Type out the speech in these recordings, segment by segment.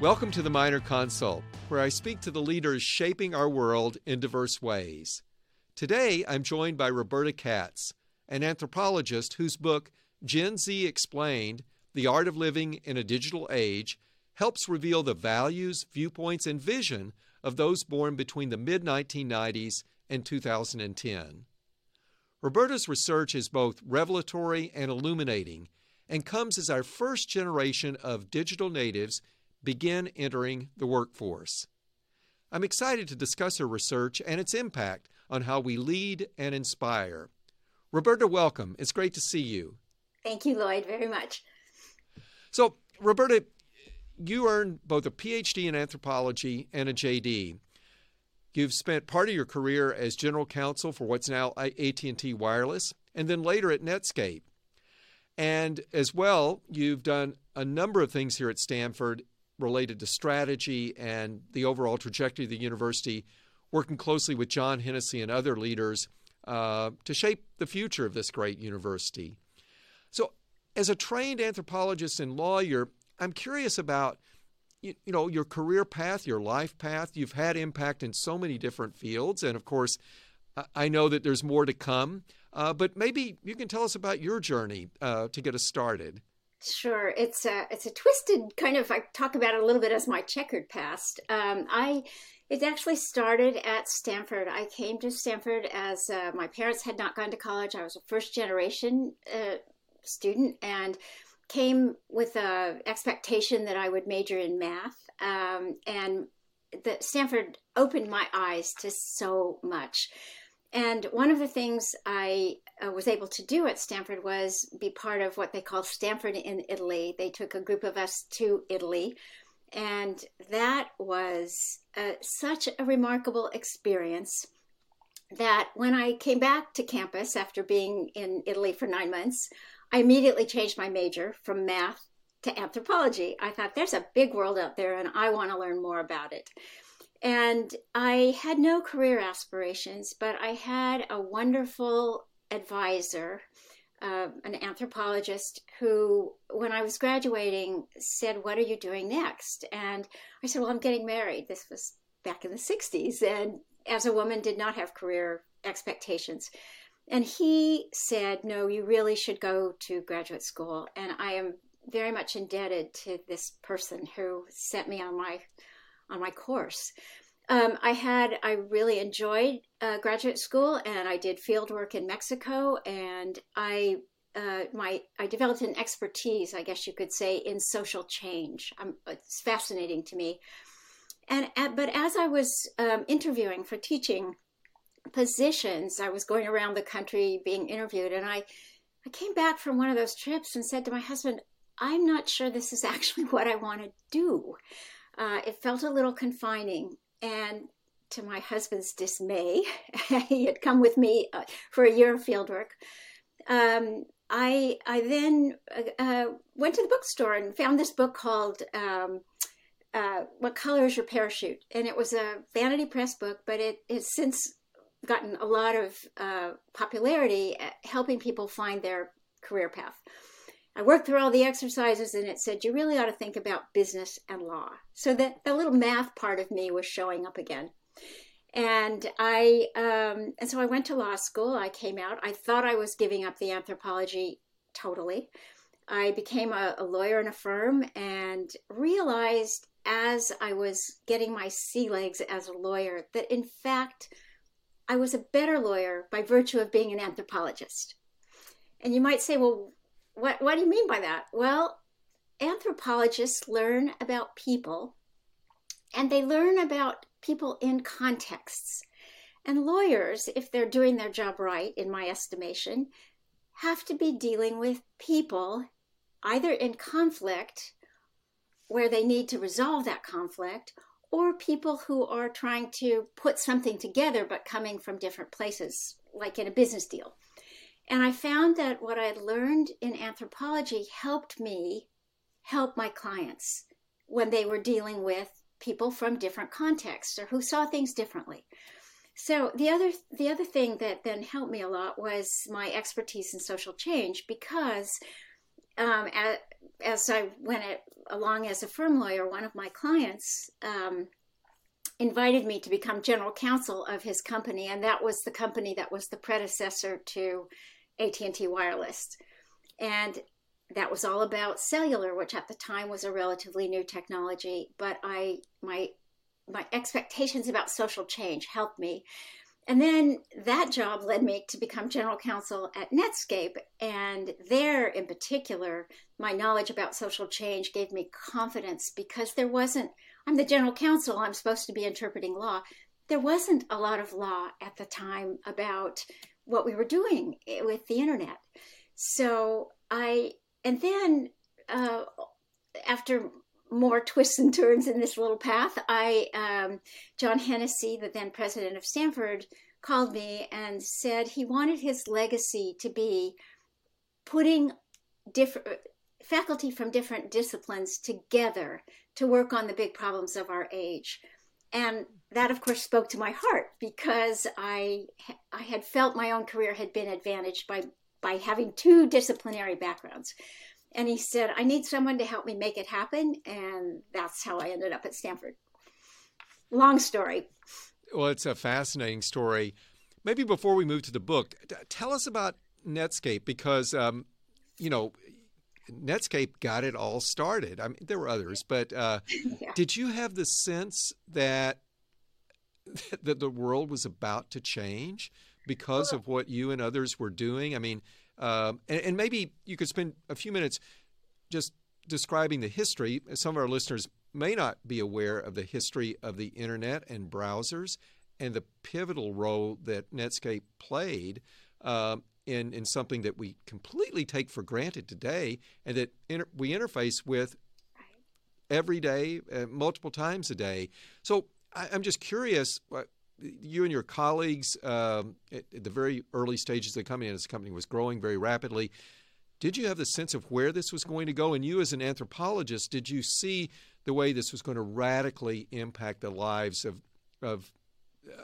Welcome to the Minor Consult, where I speak to the leaders shaping our world in diverse ways. Today, I'm joined by Roberta Katz, an anthropologist whose book, Gen Z Explained The Art of Living in a Digital Age, helps reveal the values, viewpoints, and vision of those born between the mid 1990s and 2010. Roberta's research is both revelatory and illuminating and comes as our first generation of digital natives begin entering the workforce. I'm excited to discuss her research and its impact on how we lead and inspire. Roberta, welcome. It's great to see you. Thank you, Lloyd, very much. So, Roberta, you earned both a PhD in anthropology and a JD. You've spent part of your career as general counsel for what's now AT&T Wireless and then later at Netscape. And as well, you've done a number of things here at Stanford related to strategy and the overall trajectory of the university, working closely with John Hennessy and other leaders uh, to shape the future of this great university. So, as a trained anthropologist and lawyer, I'm curious about you, you know your career path, your life path. You've had impact in so many different fields, and of course, I know that there's more to come. Uh, but maybe you can tell us about your journey uh, to get us started. Sure, it's a it's a twisted kind of. I talk about it a little bit as my checkered past. Um, I it actually started at Stanford. I came to Stanford as uh, my parents had not gone to college. I was a first generation uh, student and came with a expectation that I would major in math. Um, and that Stanford opened my eyes to so much. And one of the things I uh, was able to do at Stanford was be part of what they call Stanford in Italy. They took a group of us to Italy, and that was uh, such a remarkable experience that when I came back to campus after being in Italy for nine months, I immediately changed my major from math to anthropology. I thought there's a big world out there and I want to learn more about it. And I had no career aspirations, but I had a wonderful advisor, uh, an anthropologist, who, when I was graduating, said, What are you doing next? And I said, Well, I'm getting married. This was back in the 60s. And as a woman, did not have career expectations. And he said, No, you really should go to graduate school. And I am very much indebted to this person who set me on my on my course. Um, I had I really enjoyed uh, graduate school, and I did field work in Mexico, and I uh, my I developed an expertise, I guess you could say, in social change. Um, it's fascinating to me. And at, but as I was um, interviewing for teaching positions, I was going around the country being interviewed, and I I came back from one of those trips and said to my husband, "I'm not sure this is actually what I want to do." Uh, it felt a little confining. And to my husband's dismay, he had come with me uh, for a year of fieldwork. Um, I I then uh, uh, went to the bookstore and found this book called um, uh, "What Color Is Your Parachute?" and it was a Vanity Press book, but it has since gotten a lot of uh, popularity, helping people find their career path. I worked through all the exercises and it said, you really ought to think about business and law. So that the little math part of me was showing up again. And I, um, and so I went to law school. I came out. I thought I was giving up the anthropology totally. I became a, a lawyer in a firm and realized as I was getting my sea legs as a lawyer that in fact I was a better lawyer by virtue of being an anthropologist. And you might say, well, what, what do you mean by that? Well, anthropologists learn about people and they learn about people in contexts. And lawyers, if they're doing their job right, in my estimation, have to be dealing with people either in conflict where they need to resolve that conflict or people who are trying to put something together but coming from different places, like in a business deal. And I found that what I learned in anthropology helped me help my clients when they were dealing with people from different contexts or who saw things differently. So the other the other thing that then helped me a lot was my expertise in social change because um, at, as I went along as a firm lawyer, one of my clients um, invited me to become general counsel of his company, and that was the company that was the predecessor to AT&T Wireless. And that was all about cellular, which at the time was a relatively new technology. But I my my expectations about social change helped me. And then that job led me to become general counsel at Netscape. And there, in particular, my knowledge about social change gave me confidence because there wasn't, I'm the general counsel, I'm supposed to be interpreting law. There wasn't a lot of law at the time about what we were doing with the internet. So I, and then uh, after more twists and turns in this little path, I, um, John Hennessy, the then president of Stanford, called me and said he wanted his legacy to be putting different faculty from different disciplines together to work on the big problems of our age. And that, of course, spoke to my heart because I I had felt my own career had been advantaged by by having two disciplinary backgrounds. And he said, I need someone to help me make it happen. And that's how I ended up at Stanford. Long story. Well, it's a fascinating story. Maybe before we move to the book, tell us about Netscape because, um, you know, Netscape got it all started. I mean, there were others, but uh, yeah. did you have the sense that that the world was about to change because of what you and others were doing? I mean, um, and, and, maybe you could spend a few minutes just describing the history. Some of our listeners may not be aware of the history of the internet and browsers and the pivotal role that Netscape played um, in, in something that we completely take for granted today and that inter- we interface with every day, uh, multiple times a day. So I, am just curious. You and your colleagues um, at, at, the very early stages of the company, and this company was growing very rapidly. Did you have the sense of where this was going to go? And you, as an anthropologist, did you see the way this was going to radically impact the lives of, of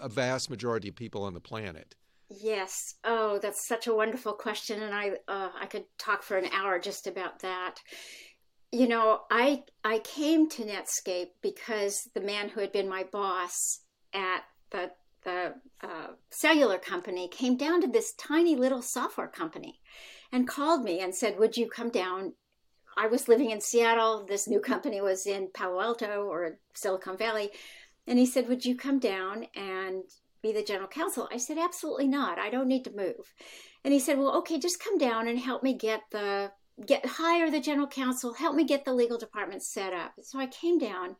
a vast majority of people on the planet? Yes. Oh, that's such a wonderful question, and I uh, I could talk for an hour just about that. You know, I I came to Netscape because the man who had been my boss at the the uh, cellular company came down to this tiny little software company and called me and said, "Would you come down?" I was living in Seattle. This new company was in Palo Alto or Silicon Valley, and he said, "Would you come down and be the general counsel?" I said, "Absolutely not. I don't need to move." And he said, "Well, okay, just come down and help me get the get hire the general counsel, help me get the legal department set up." So I came down,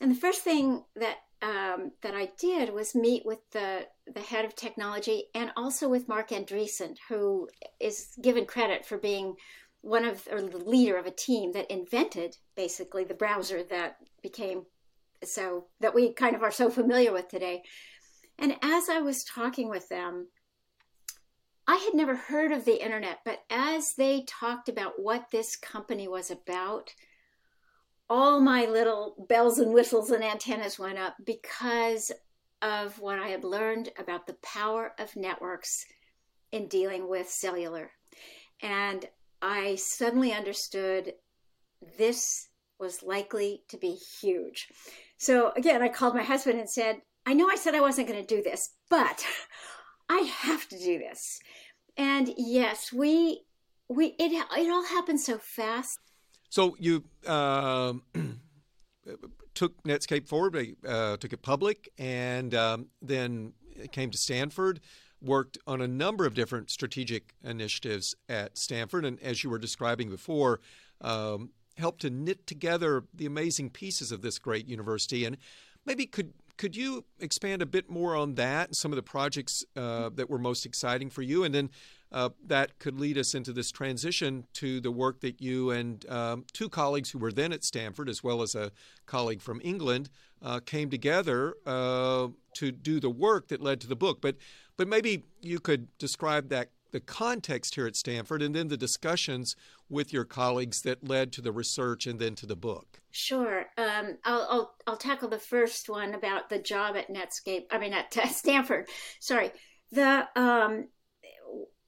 and the first thing that um, that I did was meet with the the head of technology and also with Marc Andreessen, who is given credit for being one of or the leader of a team that invented basically the browser that became so that we kind of are so familiar with today. And as I was talking with them, I had never heard of the internet, but as they talked about what this company was about, all my little bells and whistles and antennas went up because of what I had learned about the power of networks in dealing with cellular. And I suddenly understood this was likely to be huge. So again, I called my husband and said, I know I said I wasn't going to do this, but I have to do this. And yes, we we it it all happened so fast so you uh, took Netscape forward, uh, took it public, and um, then came to Stanford. Worked on a number of different strategic initiatives at Stanford, and as you were describing before, um, helped to knit together the amazing pieces of this great university. And maybe could could you expand a bit more on that and some of the projects uh, that were most exciting for you, and then uh, that could lead us into this transition to the work that you and um, two colleagues who were then at Stanford, as well as a colleague from England, uh, came together uh, to do the work that led to the book. But, but maybe you could describe that the context here at Stanford and then the discussions with your colleagues that led to the research and then to the book. Sure. Um, I'll, I'll, I'll tackle the first one about the job at Netscape. I mean, at Stanford. Sorry. The um,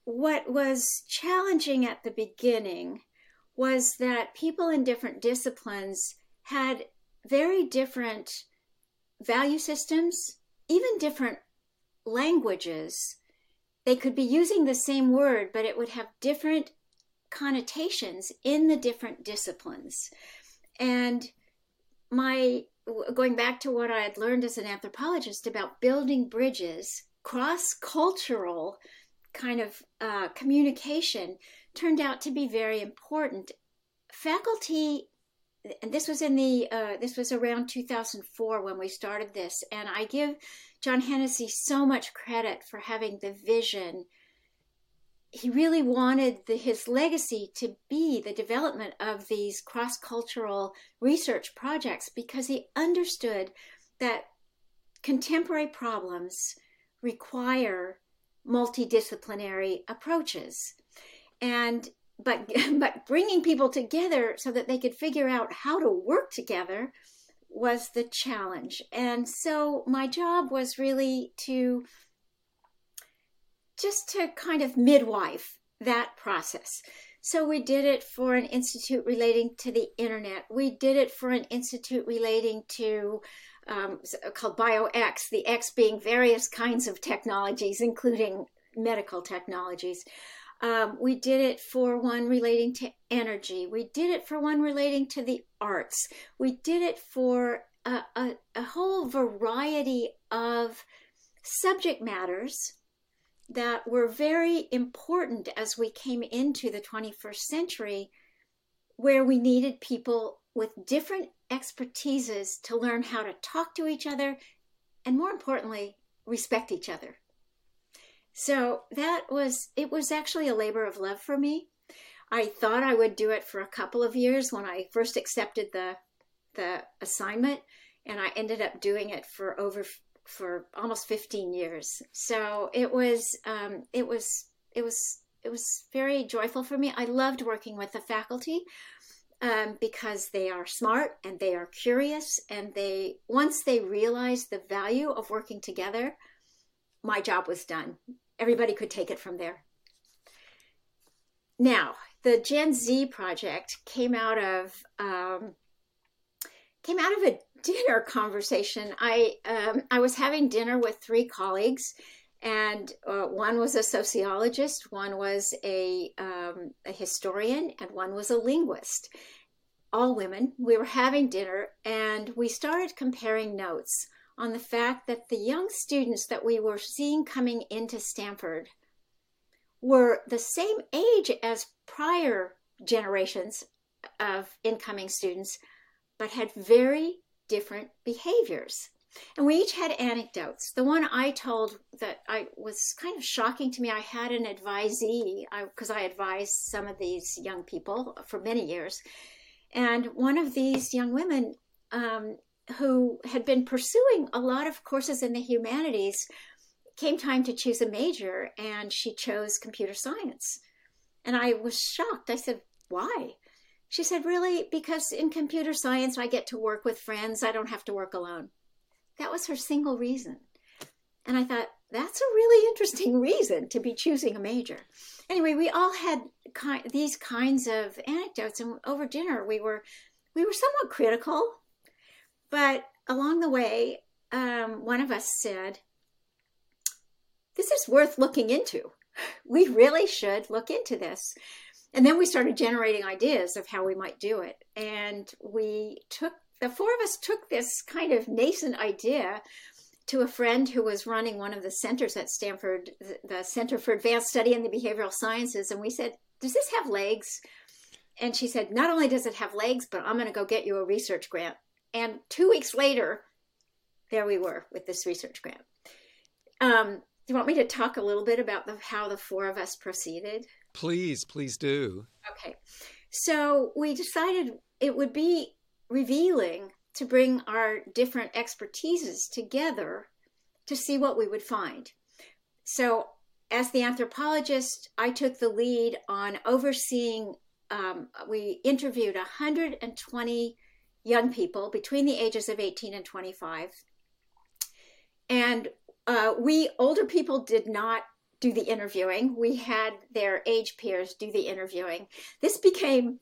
what was challenging at the beginning was that people in different disciplines had very different value systems, even different languages. They could be using the same word, but it would have different connotations in the different disciplines. And my going back to what I had learned as an anthropologist about building bridges, cross cultural kind of uh, communication turned out to be very important. Faculty, and this was in the uh, this was around 2004 when we started this, and I give John Hennessy so much credit for having the vision. He really wanted the, his legacy to be the development of these cross cultural research projects because he understood that contemporary problems require multidisciplinary approaches. And but but bringing people together so that they could figure out how to work together was the challenge and so my job was really to just to kind of midwife that process. So we did it for an institute relating to the internet. We did it for an institute relating to um, called Bio-X, the X being various kinds of technologies, including medical technologies. Um, we did it for one relating to energy. We did it for one relating to the arts. We did it for a, a, a whole variety of subject matters that were very important as we came into the 21st century, where we needed people with different expertises to learn how to talk to each other and, more importantly, respect each other. So that was, it was actually a labor of love for me. I thought I would do it for a couple of years when I first accepted the the assignment and I ended up doing it for over for almost 15 years. So it was um, it was it was it was very joyful for me. I loved working with the faculty um, because they are smart and they are curious and they once they realize the value of working together, my job was done. Everybody could take it from there. Now, the Gen Z project came out of um, came out of a dinner conversation. I um, I was having dinner with three colleagues, and uh, one was a sociologist, one was a um, a historian, and one was a linguist. All women. We were having dinner, and we started comparing notes on the fact that the young students that we were seeing coming into Stanford were the same age as prior generations of incoming students, but had very different behaviors. And we each had anecdotes. The one I told that I was kind of shocking to me, I had an advisee because I, I advised some of these young people for many years. And one of these young women um, who had been pursuing a lot of courses in the humanities came time to choose a major and she chose computer science. And I was shocked. I said, Why? She said, Really? Because in computer science, I get to work with friends. I don't have to work alone. That was her single reason. And I thought, that's a really interesting reason to be choosing a major. Anyway, we all had ki- these kinds of anecdotes, and over dinner we were we were somewhat critical, but along the way, um, one of us said, "This is worth looking into. We really should look into this." And then we started generating ideas of how we might do it. And we took, the four of us took this kind of nascent idea to a friend who was running one of the centers at Stanford, the Center for Advanced Study in the Behavioral Sciences. And we said, Does this have legs? And she said, Not only does it have legs, but I'm going to go get you a research grant. And two weeks later, there we were with this research grant. Um, do you want me to talk a little bit about the, how the four of us proceeded? Please, please do. Okay. So we decided it would be revealing to bring our different expertises together to see what we would find. So, as the anthropologist, I took the lead on overseeing. Um, we interviewed 120 young people between the ages of 18 and 25. And uh, we older people did not do the interviewing. We had their age peers do the interviewing. This became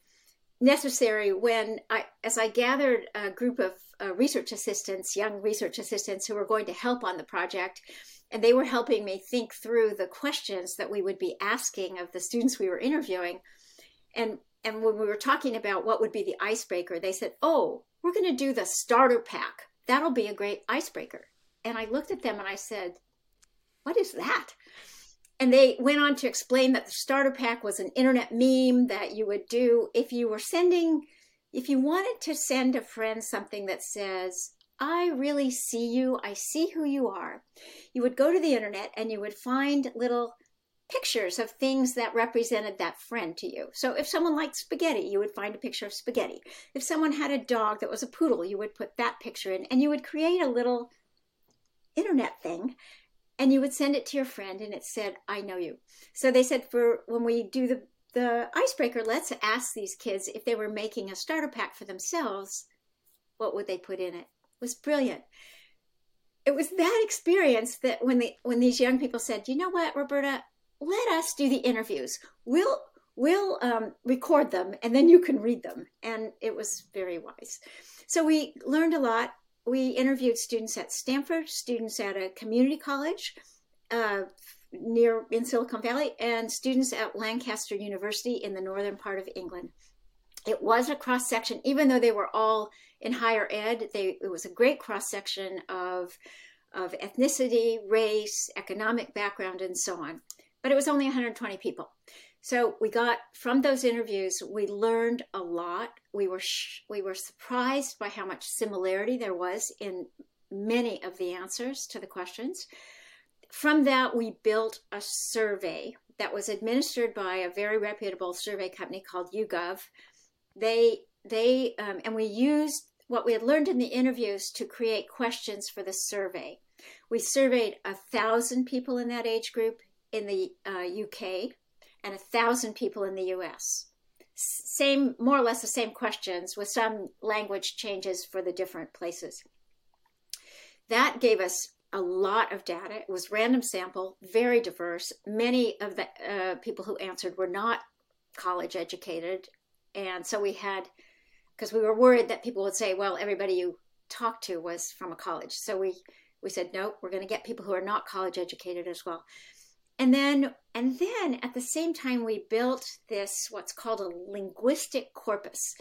necessary when I, as I gathered a group of uh, research assistants, young research assistants who were going to help on the project, and they were helping me think through the questions that we would be asking of the students we were interviewing. And and when we were talking about what would be the icebreaker, they said, "Oh, we're going to do the starter pack. That'll be a great icebreaker." And I looked at them and I said, "What is that?" And they went on to explain that the starter pack was an internet meme that you would do if you were sending, if you wanted to send a friend something that says, I really see you, I see who you are. You would go to the internet and you would find little pictures of things that represented that friend to you. So if someone liked spaghetti, you would find a picture of spaghetti. If someone had a dog that was a poodle, you would put that picture in and you would create a little internet thing and you would send it to your friend and it said i know you so they said for when we do the the icebreaker let's ask these kids if they were making a starter pack for themselves what would they put in it, it was brilliant it was that experience that when they when these young people said you know what roberta let us do the interviews we'll we'll um, record them and then you can read them and it was very wise so we learned a lot we interviewed students at Stanford, students at a community college uh, near in Silicon Valley, and students at Lancaster University in the northern part of England. It was a cross section, even though they were all in higher ed. They, it was a great cross section of of ethnicity, race, economic background, and so on. But it was only 120 people. So we got from those interviews, we learned a lot. We were sh- we were surprised by how much similarity there was in many of the answers to the questions. From that, we built a survey that was administered by a very reputable survey company called YouGov. They they um, and we used what we had learned in the interviews to create questions for the survey. We surveyed a thousand people in that age group in the uh, UK and a thousand people in the US. Same, more or less the same questions with some language changes for the different places. That gave us a lot of data. It was random sample, very diverse. Many of the uh, people who answered were not college educated. And so we had, because we were worried that people would say, well, everybody you talked to was from a college. So we, we said, no, we're going to get people who are not college educated as well and then and then at the same time we built this what's called a linguistic corpus.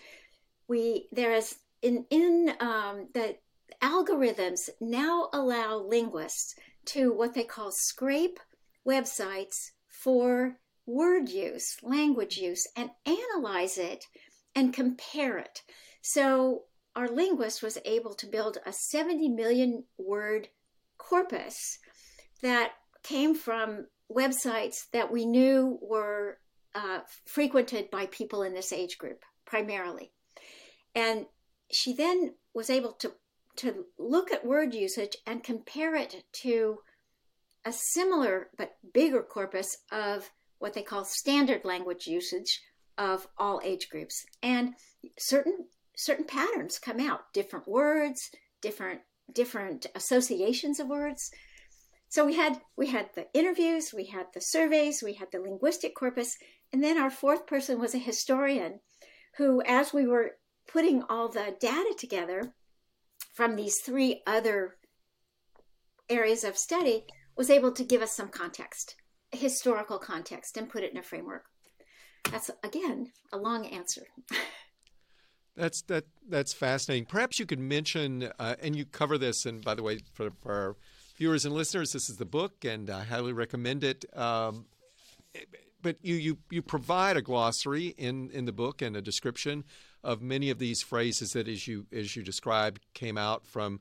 We there is in in um, the algorithms now allow linguists to what they call scrape websites for word use language use and analyze it and compare it. So our linguist was able to build a 70 million word corpus that came from websites that we knew were uh, frequented by people in this age group primarily. And she then was able to, to look at word usage and compare it to a similar but bigger corpus of what they call standard language usage of all age groups. And certain certain patterns come out, different words, different different associations of words, so we had we had the interviews, we had the surveys, we had the linguistic corpus, and then our fourth person was a historian who as we were putting all the data together from these three other areas of study was able to give us some context, historical context and put it in a framework. That's again a long answer. That's that. That's fascinating. Perhaps you could mention, uh, and you cover this. And by the way, for, for viewers and listeners, this is the book, and I highly recommend it. Um, but you, you you provide a glossary in, in the book and a description of many of these phrases that, as you as you described, came out from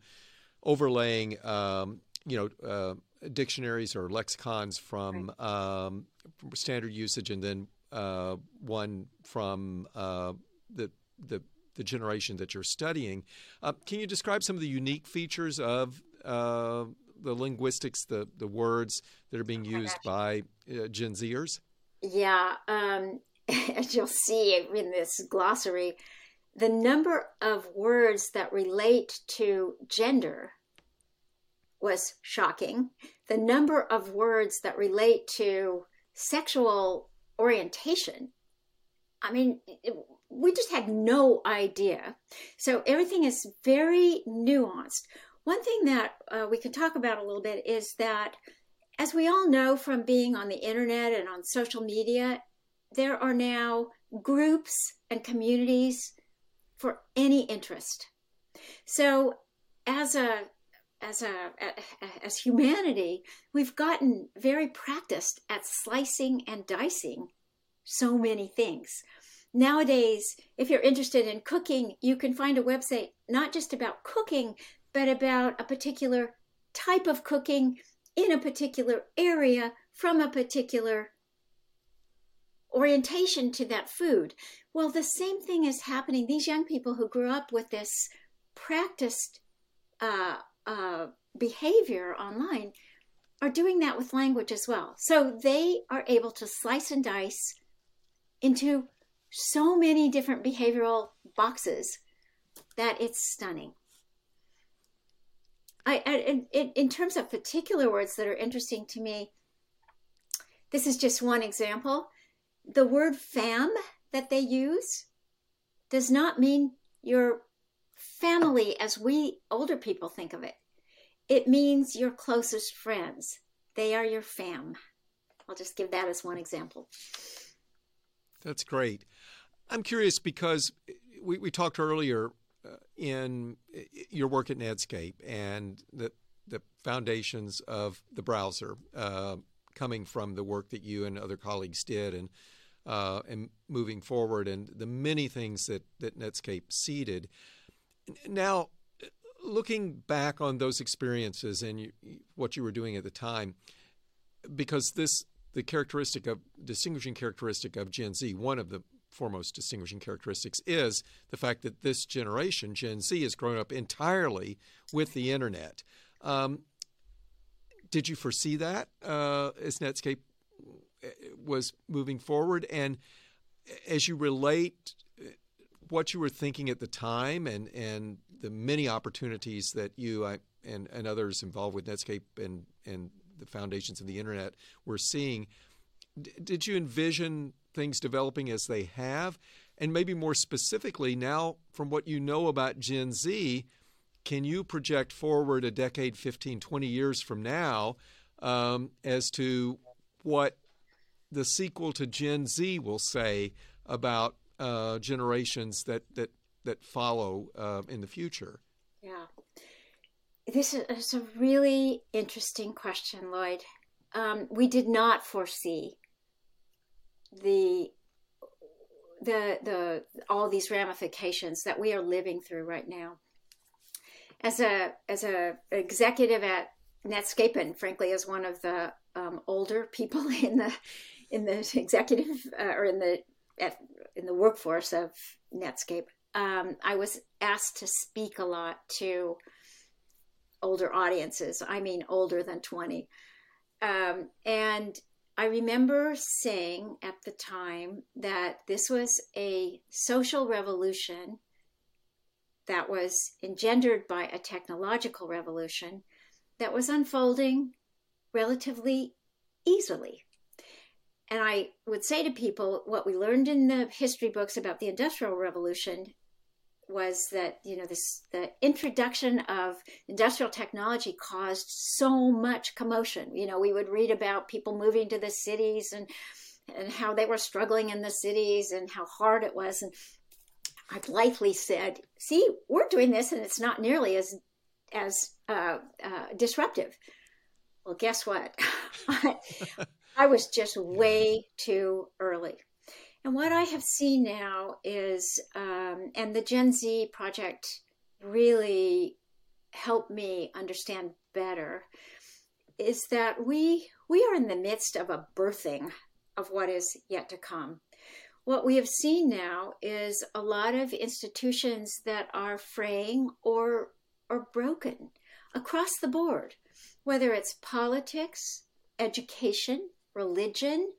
overlaying, um, you know, uh, dictionaries or lexicons from, um, standard usage, and then uh, one from uh, the the the generation that you're studying. Uh, can you describe some of the unique features of uh, the linguistics, the the words that are being oh used by uh, Gen Zers? Yeah, um, as you'll see in this glossary, the number of words that relate to gender was shocking. The number of words that relate to sexual orientation I mean, it, we just had no idea. So everything is very nuanced. One thing that uh, we can talk about a little bit is that, as we all know from being on the internet and on social media, there are now groups and communities for any interest. So, as a as a as humanity, we've gotten very practiced at slicing and dicing so many things. Nowadays, if you're interested in cooking, you can find a website not just about cooking, but about a particular type of cooking in a particular area from a particular orientation to that food. Well, the same thing is happening. These young people who grew up with this practiced uh, uh, behavior online are doing that with language as well. So they are able to slice and dice into so many different behavioral boxes that it's stunning. I, in, in terms of particular words that are interesting to me, this is just one example. The word fam that they use does not mean your family as we older people think of it. It means your closest friends. They are your fam. I'll just give that as one example. That's great. I'm curious because we, we talked earlier in your work at Netscape and the, the foundations of the browser uh, coming from the work that you and other colleagues did and uh, and moving forward and the many things that, that Netscape seeded. Now, looking back on those experiences and you, what you were doing at the time, because this the characteristic of distinguishing characteristic of Gen Z, one of the foremost distinguishing characteristics is the fact that this generation, Gen Z, has grown up entirely with the internet. Um, did you foresee that uh, as Netscape uh, was moving forward? And as you relate uh, what you were thinking at the time and, and the many opportunities that you uh, and, and others involved with Netscape and, and the foundations of the internet we're seeing. D- did you envision things developing as they have? And maybe more specifically, now from what you know about Gen Z, can you project forward a decade, 15, 20 years from now um, as to what the sequel to Gen Z will say about uh, generations that, that, that follow uh, in the future? Yeah this is a really interesting question, Lloyd. Um, we did not foresee the the the all these ramifications that we are living through right now. As a as a executive at Netscape, and frankly, as one of the um, older people in the in the executive uh, or in the at, in the workforce of Netscape, um, I was asked to speak a lot to older audiences. I mean, older than 20. Um, and I remember saying at the time that this was a social revolution that was engendered by a technological revolution that was unfolding relatively easily. And I would say to people what we learned in the history books about the Industrial Revolution was that you know this the introduction of industrial technology caused so much commotion. You know we would read about people moving to the cities and and how they were struggling in the cities and how hard it was. And i blithely said see we're doing this and it's not nearly as as uh, uh, disruptive. Well guess what? I, I was just way too early and what I have seen now is, um, and the Gen Z project really helped me understand better, is that we we are in the midst of a birthing of what is yet to come. What we have seen now is a lot of institutions that are fraying or or broken across the board, whether it's politics, education, religion,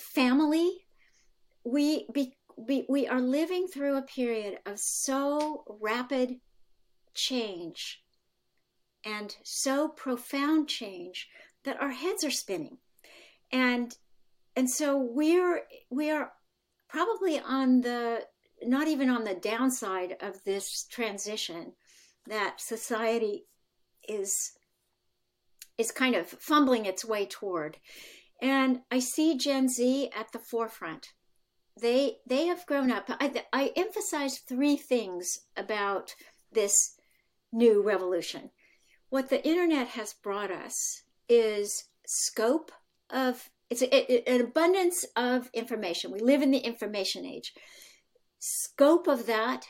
family, we be, we, we are living through a period of so rapid change and so profound change that our heads are spinning and and so we're we are probably on the not even on the downside of this transition that society is is kind of fumbling its way toward. And I see Gen Z at the forefront. They they have grown up. I, I emphasize three things about this new revolution. What the internet has brought us is scope of it's a, an abundance of information. We live in the information age. Scope of that,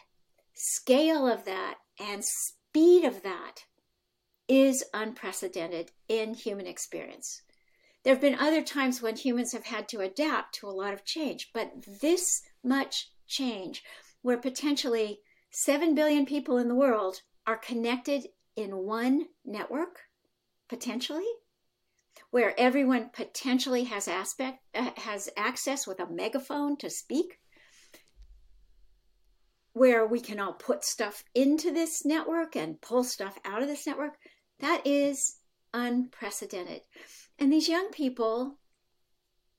scale of that, and speed of that is unprecedented in human experience. There have been other times when humans have had to adapt to a lot of change, but this much change, where potentially 7 billion people in the world are connected in one network, potentially, where everyone potentially has aspect uh, has access with a megaphone to speak where we can all put stuff into this network and pull stuff out of this network that is unprecedented. And these young people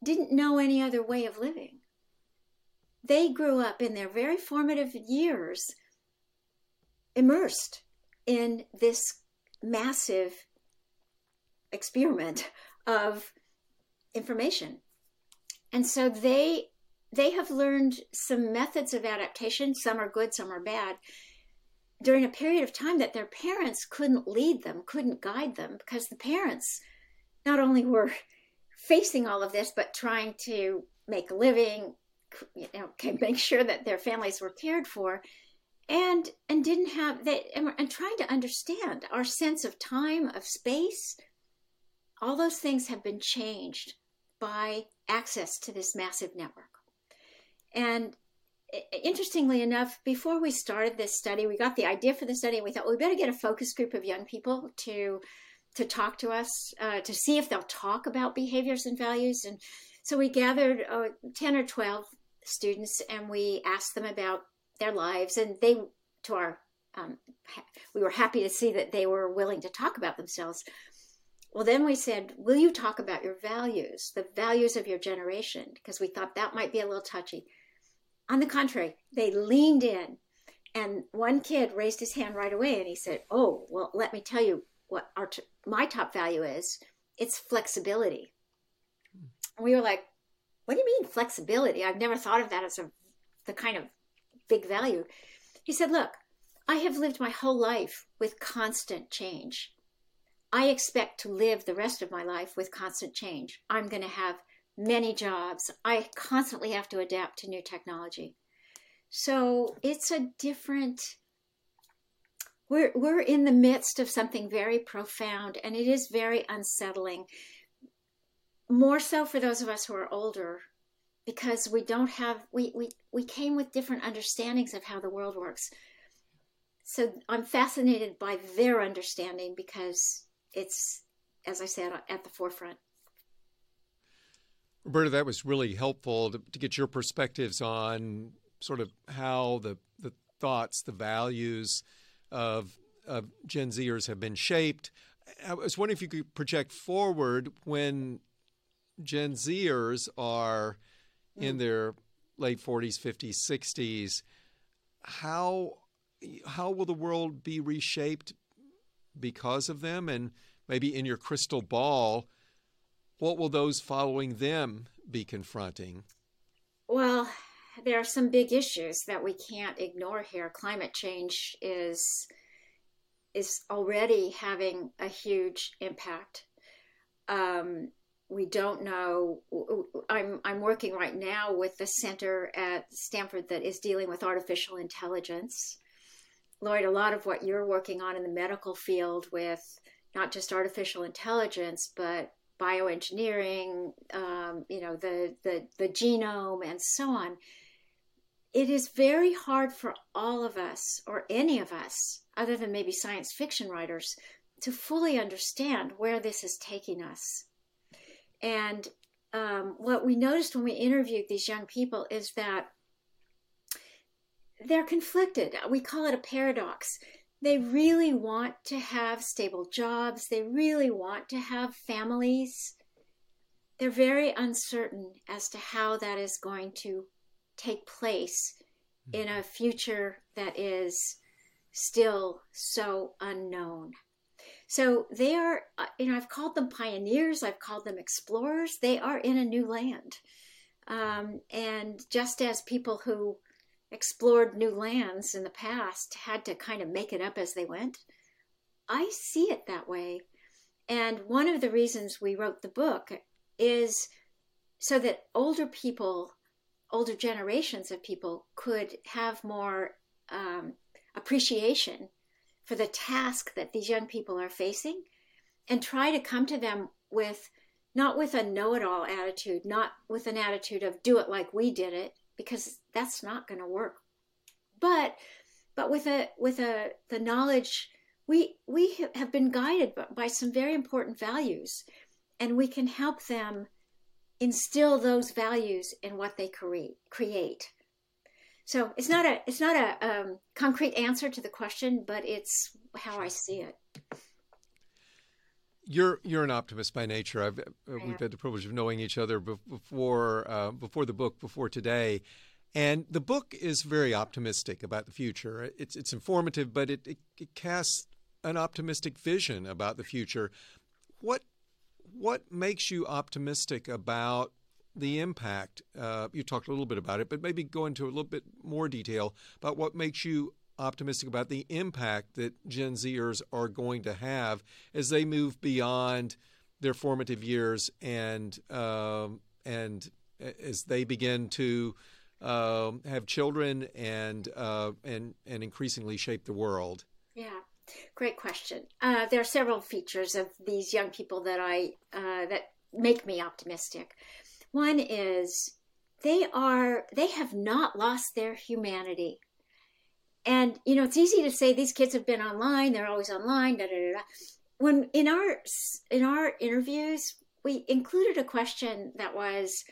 didn't know any other way of living. They grew up in their very formative years immersed in this massive experiment of information. And so they they have learned some methods of adaptation, some are good, some are bad, during a period of time that their parents couldn't lead them, couldn't guide them, because the parents not only were facing all of this, but trying to make a living, you know, make sure that their families were cared for, and and didn't have they and, and trying to understand our sense of time, of space. All those things have been changed by access to this massive network. And interestingly enough, before we started this study, we got the idea for the study, and we thought well, we better get a focus group of young people to to talk to us uh, to see if they'll talk about behaviors and values. And so we gathered uh, ten or twelve students, and we asked them about their lives, and they, to our, um, we were happy to see that they were willing to talk about themselves. Well, then we said, Will you talk about your values, the values of your generation? Because we thought that might be a little touchy. On the contrary, they leaned in. And one kid raised his hand right away and he said, Oh, well, let me tell you what our my top value is it's flexibility. And we were like, What do you mean flexibility? I've never thought of that as a, the kind of big value. He said, Look, I have lived my whole life with constant change. I expect to live the rest of my life with constant change. I'm going to have many jobs. I constantly have to adapt to new technology. So it's a different we're we're in the midst of something very profound and it is very unsettling. More so for those of us who are older because we don't have we we, we came with different understandings of how the world works. So I'm fascinated by their understanding because it's as I said at the forefront. Roberta, that was really helpful to, to, get your perspectives on sort of how the, the thoughts, the values of, of Gen Zers have been shaped. I was wondering if you could project forward when Gen Zers are in mm. their late 40s, 50s, 60s. How how will the world be reshaped because of them? And maybe in your crystal ball, what will those following them be confronting? Well, there are some big issues that we can't ignore here. Climate change is is already having a huge impact. Um, we don't know. I'm I'm working right now with the center at Stanford that is dealing with artificial intelligence. Lloyd, a lot of what you're working on in the medical field with not just artificial intelligence, but bioengineering, um, you know, the, the, the genome, and so on. It is very hard for all of us, or any of us, other than maybe science fiction writers, to fully understand where this is taking us. And um, what we noticed when we interviewed these young people is that they're conflicted. We call it a paradox they really want to have stable jobs, they really want to have families. They're very uncertain as to how that is going to take place in a future that is still so unknown. So they are, uh, you know, I've called them pioneers, I've called them explorers. They are in a new land. Um, and just as people who explored new lands in the past had to kind of make it up as they went, I see it that way. And one of the reasons we wrote the book is so that older people, older generations of people could have more um, appreciation for the task that these young people are facing and try to come to them with not with a know-it-all attitude not with an attitude of do it like we did it because that's not going to work. But but with a with a the knowledge we we have been guided by some very important values and we can help them instill those values in what they create create so it's not a it's not a um, concrete answer to the question, but it's how I see it. You're you're an optimist by nature. I've uh, we've had the privilege of knowing each other before uh, before the book, before today, and the book is very optimistic about the future. It's it's informative, but it, it, it casts an optimistic vision about the future. What what makes you optimistic about the impact. Uh, you talked a little bit about it, but maybe go into a little bit more detail about what makes you optimistic about the impact that Gen Zers are going to have as they move beyond their formative years and um, and as they begin to um, have children and uh, and and increasingly shape the world. Yeah, great question. Uh, there are several features of these young people that I uh, that make me optimistic. One is they are they have not lost their humanity. And you know, it's easy to say these kids have been online, they're always online, da, da, da. When in our in our interviews, we included a question that was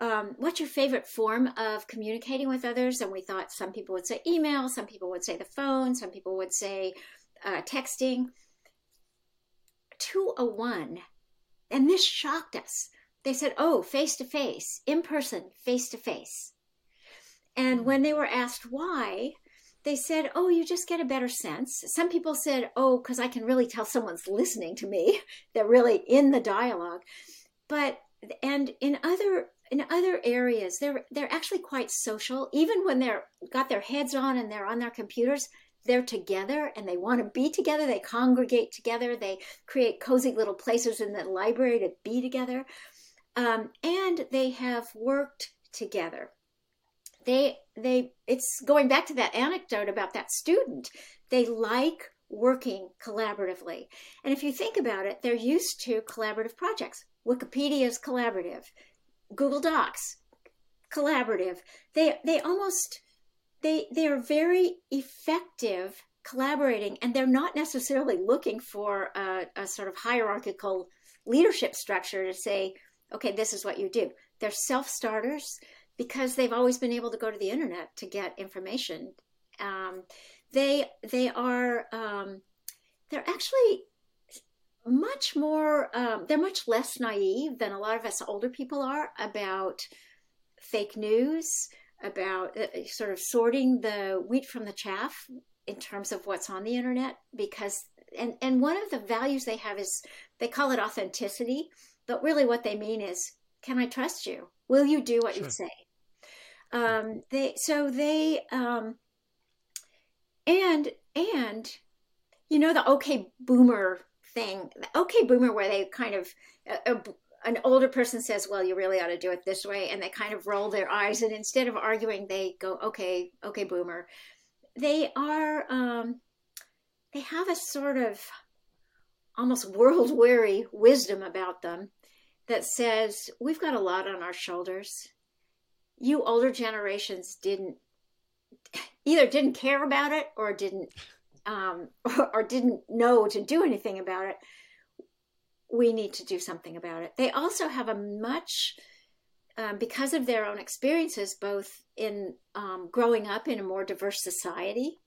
um, what's your favorite form of communicating with others? And we thought some people would say email, some people would say the phone, some people would say uh, texting. To a one, and this shocked us they said, oh, face to face, in person, face to face. And when they were asked why, they said, oh, you just get a better sense. Some people said, oh, because I can really tell someone's listening to me. They're really in the dialogue. But, and in other, in other areas, they're, they're actually quite social. Even when they're got their heads on and they're on their computers, they're together and they want to be together. They congregate together. They create cozy little places in the library to be together um, and they have worked together. They they it's going back to that anecdote about that student. They like working collaboratively, and if you think about it, they're used to collaborative projects. Wikipedia is collaborative, Google Docs collaborative. They they almost they they are very effective collaborating, and they're not necessarily looking for a, a sort of hierarchical leadership structure to say okay, this is what you do. They're self starters because they've always been able to go to the internet to get information. Um, they they are um, they're actually much more um, they're much less naive than a lot of us older people are about fake news about uh, sort of sorting the wheat from the chaff in terms of what's on the internet because and and one of the values they have is they call it authenticity but really, what they mean is, can I trust you? Will you do what sure. you say? Um, they so they um, and and you know the okay boomer thing, the okay boomer, where they kind of a, a, an older person says, "Well, you really ought to do it this way," and they kind of roll their eyes, and instead of arguing, they go, "Okay, okay, boomer." They are um, they have a sort of almost world weary wisdom about them that says we've got a lot on our shoulders. You older generations didn't either didn't care about it or didn't um, or, or didn't know to do anything about it. We need to do something about it. They also have a much um, because of their own experiences, both in um, growing up in a more diverse society,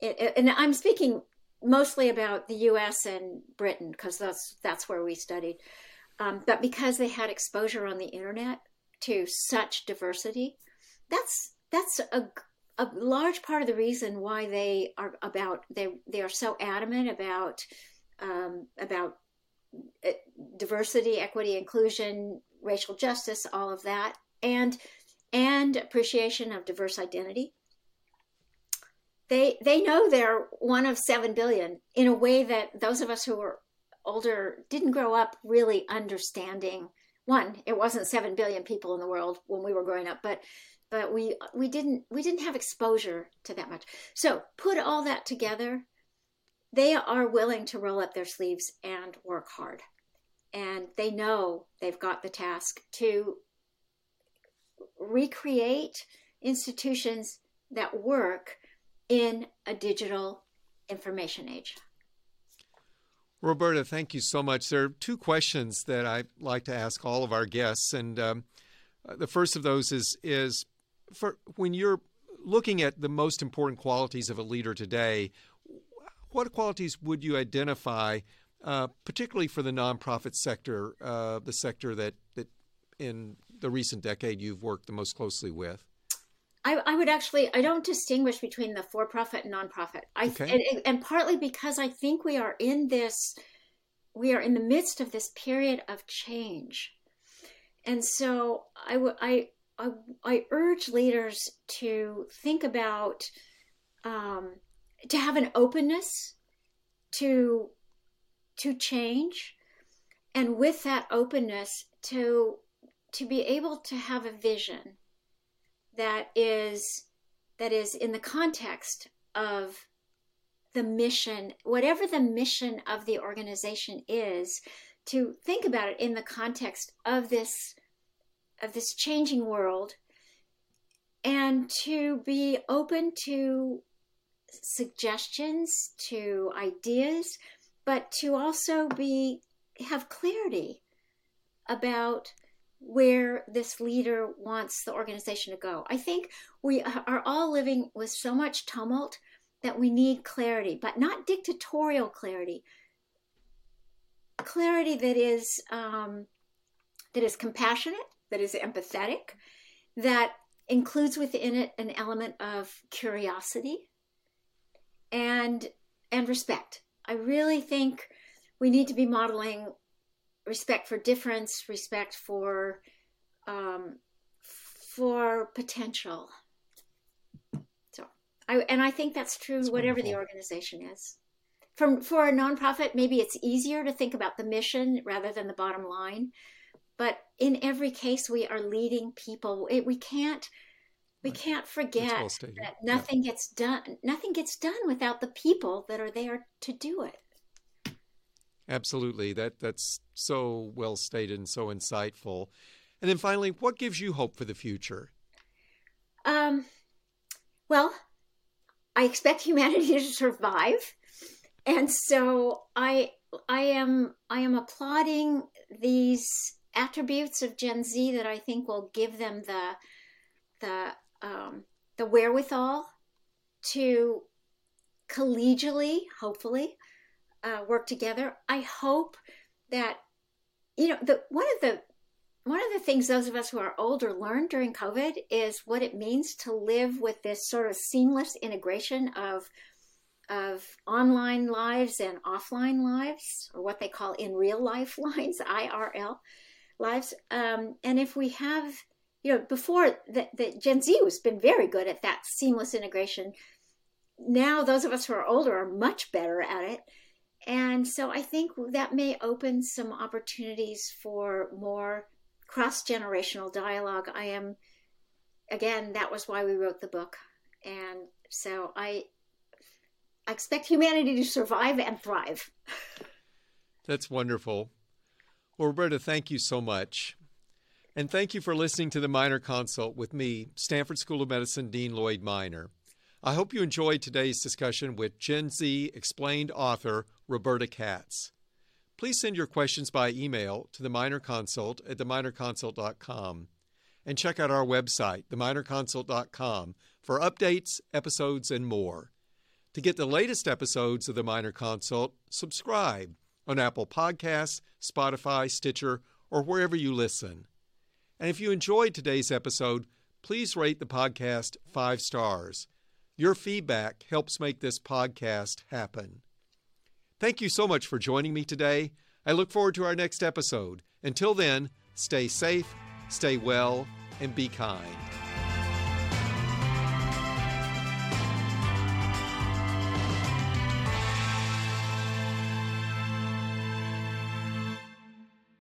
it, it, and I'm speaking mostly about the U.S. and Britain because that's that's where we studied. Um, but because they had exposure on the internet to such diversity, that's that's a a large part of the reason why they are about they they are so adamant about um, about Uh, diversity, equity, inclusion, racial justice, all of that, and and appreciation of diverse identity. They they know they're one of seven billion in a way that those of us who were older didn't grow up really understanding. One, it wasn't seven billion people in the world when we were growing up, but but we we didn't we didn't have exposure to that much. So put all that together, they are willing to roll up their sleeves and work hard. And they know they've got the task to recreate institutions that work in a digital information age. Roberta, thank you so much. There are two questions that I like to ask all of our guests, and um, the first of those is is for when you're looking at the most important qualities of a leader today, what qualities would you identify, uh, particularly for the nonprofit sector, uh, the sector that, that in the recent decade you've worked the most closely with? I, I would actually I don't distinguish between the for-profit and nonprofit. I okay. and, and partly because I think we are in this we are in the midst of this period of change, and so I would I I, I urge leaders to think about, um, to have an openness to to change, and with that openness to to be able to have a vision that is that is in the context of the mission, whatever the mission of the organization is, to think about it in the context of this of this changing world and to be open to suggestions, to ideas, but to also be have clarity about where this leader wants the organization to go. I think we are all living with so much tumult that we need clarity, but not dictatorial clarity. Clarity that is um, that is compassionate, that is empathetic, that includes within it an element of curiosity and and respect. I really think we need to be modeling respect for difference, respect for um, for potential. So, I and I think that's true that's whatever wonderful. the organization is. From for a nonprofit, maybe it's easier to think about the mission rather than the bottom line but in every case we are leading people it, we can't we can't forget that nothing yeah. gets done nothing gets done without the people that are there to do it. Absolutely. That that's so well stated and so insightful. And then finally what gives you hope for the future? Um well i expect humanity to survive. And so i i am i am applauding these attributes of Gen Z that I think will give them the the um, the wherewithal to collegially, hopefully, uh, work together. I hope that you know the one of the one of the things those of us who are older learned during COVID is what it means to live with this sort of seamless integration of of online lives and offline lives, or what they call in real life lives, IRL lives. Um, and if we have, you know, before the Gen Z has been very good at that seamless integration. Now, those of us who are older are much better at it. And so I think that may open some opportunities for more cross generational dialogue. I am, again, that was why we wrote the book. And so I, I expect humanity to survive and thrive. That's wonderful. Well, Roberta, thank you so much. And thank you for listening to the Minor Consult with me, Stanford School of Medicine Dean Lloyd Minor. I hope you enjoyed today's discussion with Gen Z explained author Roberta Katz. Please send your questions by email to the Minor Consult at theminorconsult.com and check out our website, theminorconsult.com, for updates, episodes, and more. To get the latest episodes of the Minor Consult, subscribe on Apple Podcasts, Spotify, Stitcher, or wherever you listen. And if you enjoyed today's episode, please rate the podcast five stars. Your feedback helps make this podcast happen. Thank you so much for joining me today. I look forward to our next episode. Until then, stay safe, stay well, and be kind.